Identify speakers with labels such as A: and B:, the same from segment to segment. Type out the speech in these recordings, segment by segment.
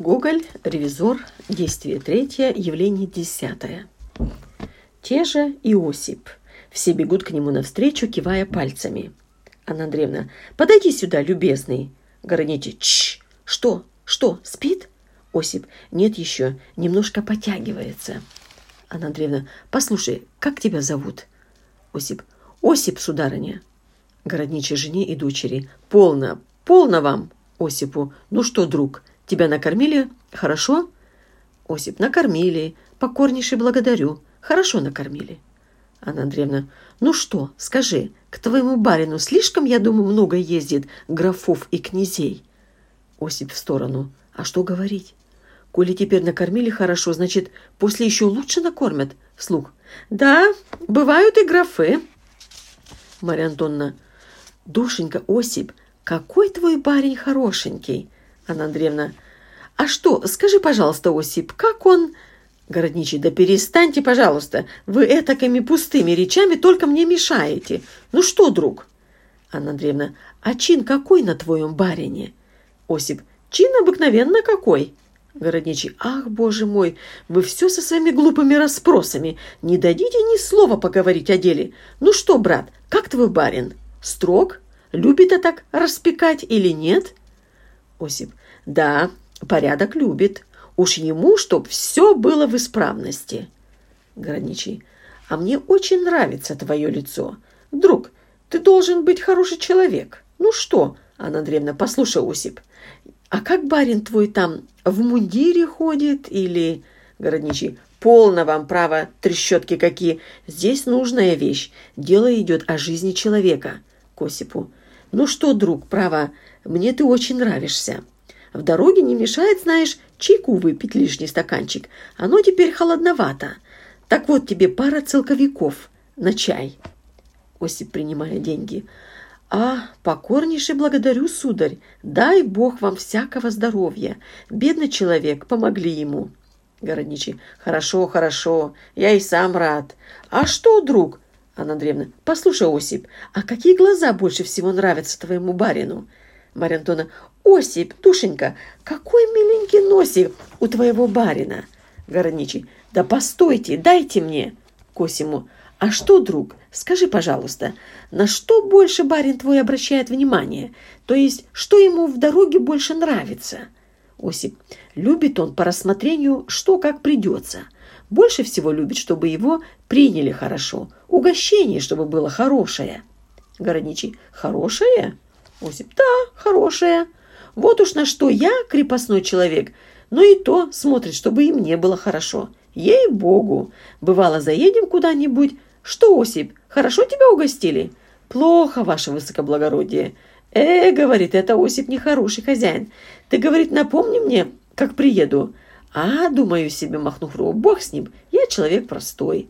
A: Гоголь, ревизор, действие третье, явление десятое. Те же Иосип. Все бегут к нему навстречу, кивая пальцами. Анна Андреевна, подойди сюда, любезный. Гороничий, чш, что, что, спит? Осип, нет еще, немножко потягивается. Анна Андреевна, послушай, как тебя зовут? Осип, Осип, сударыня. Городничий жене и дочери, полно, полно вам, Осипу. Ну что, друг, Тебя накормили? Хорошо? Осип, накормили. Покорнейше благодарю. Хорошо накормили. Анна Андреевна, ну что, скажи, к твоему барину слишком, я думаю, много ездит графов и князей? Осип в сторону. А что говорить? Коли теперь накормили хорошо, значит, после еще лучше накормят. Вслух. Да, бывают и графы. Марья Антоновна. Душенька, Осип, какой твой барин хорошенький. Анна Андреевна. «А что, скажи, пожалуйста, Осип, как он...» Городничий, да перестаньте, пожалуйста. Вы этакими пустыми речами только мне мешаете. Ну что, друг? Анна Андреевна, а чин какой на твоем барине? Осип, чин обыкновенно какой? Городничий, ах, боже мой, вы все со своими глупыми расспросами. Не дадите ни слова поговорить о деле. Ну что, брат, как твой барин? Строг? Любит это так распекать или нет? Осип. Да, порядок любит. Уж ему, чтоб все было в исправности. Граничий. А мне очень нравится твое лицо. Друг, ты должен быть хороший человек. Ну что, Анна Андреевна, послушай, Осип, а как барин твой там в мундире ходит или... Городничий. Полно вам право, трещотки какие. Здесь нужная вещь. Дело идет о жизни человека. К Осипу. Ну что, друг, право, мне ты очень нравишься. В дороге не мешает, знаешь, чайку выпить лишний стаканчик. Оно теперь холодновато. Так вот тебе пара целковиков на чай. Осип, принимая деньги. А, покорнейше благодарю, сударь. Дай Бог вам всякого здоровья. Бедный человек, помогли ему. Городничий. Хорошо, хорошо. Я и сам рад. А что, друг? Анна Андреевна. Послушай, Осип, а какие глаза больше всего нравятся твоему барину? Марья Антоновна. «Осип, душенька, какой миленький носик у твоего барина!» Городничий. «Да постойте, дайте мне!» Косиму. «А что, друг, скажи, пожалуйста, на что больше барин твой обращает внимание? То есть, что ему в дороге больше нравится?» Осип. «Любит он по рассмотрению, что как придется. Больше всего любит, чтобы его приняли хорошо. Угощение, чтобы было хорошее». Городничий. «Хорошее?» Осип. Да, хорошая. Вот уж на что я, крепостной человек, но и то смотрит, чтобы и мне было хорошо. Ей-богу. Бывало, заедем куда-нибудь. Что, Осип, хорошо тебя угостили? Плохо, ваше высокоблагородие. Э, говорит, это Осип нехороший хозяин. Ты, говорит, напомни мне, как приеду. А, думаю себе, махнув руку, бог с ним, я человек простой.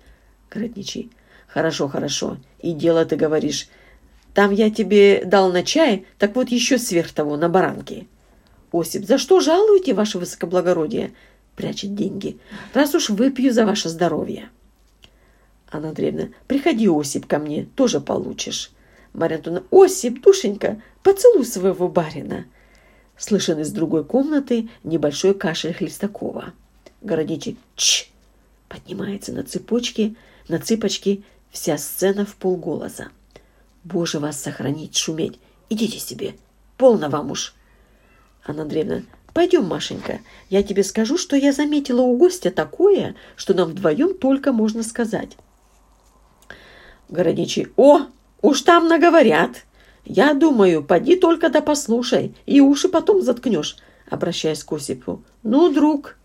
A: Городничий. Хорошо, хорошо. И дело, ты говоришь, там я тебе дал на чай, так вот еще сверх того, на баранки. Осип, за что жалуете, ваше высокоблагородие? Прячет деньги. Раз уж выпью за ваше здоровье. Анна Андреевна, приходи, Осип, ко мне, тоже получишь. Марья Антоновна, Осип, душенька, поцелуй своего барина. Слышен из другой комнаты небольшой кашель Хлестакова. Городичий, чш, поднимается на цепочке, на цыпочки, вся сцена в полголоса. Боже вас сохранить, шуметь. Идите себе. Полно вам уж. Анна Андреевна, пойдем, Машенька. Я тебе скажу, что я заметила у гостя такое, что нам вдвоем только можно сказать. Городничий. О, уж там наговорят. Я думаю, поди только да послушай, и уши потом заткнешь, обращаясь к Осипу. Ну, друг,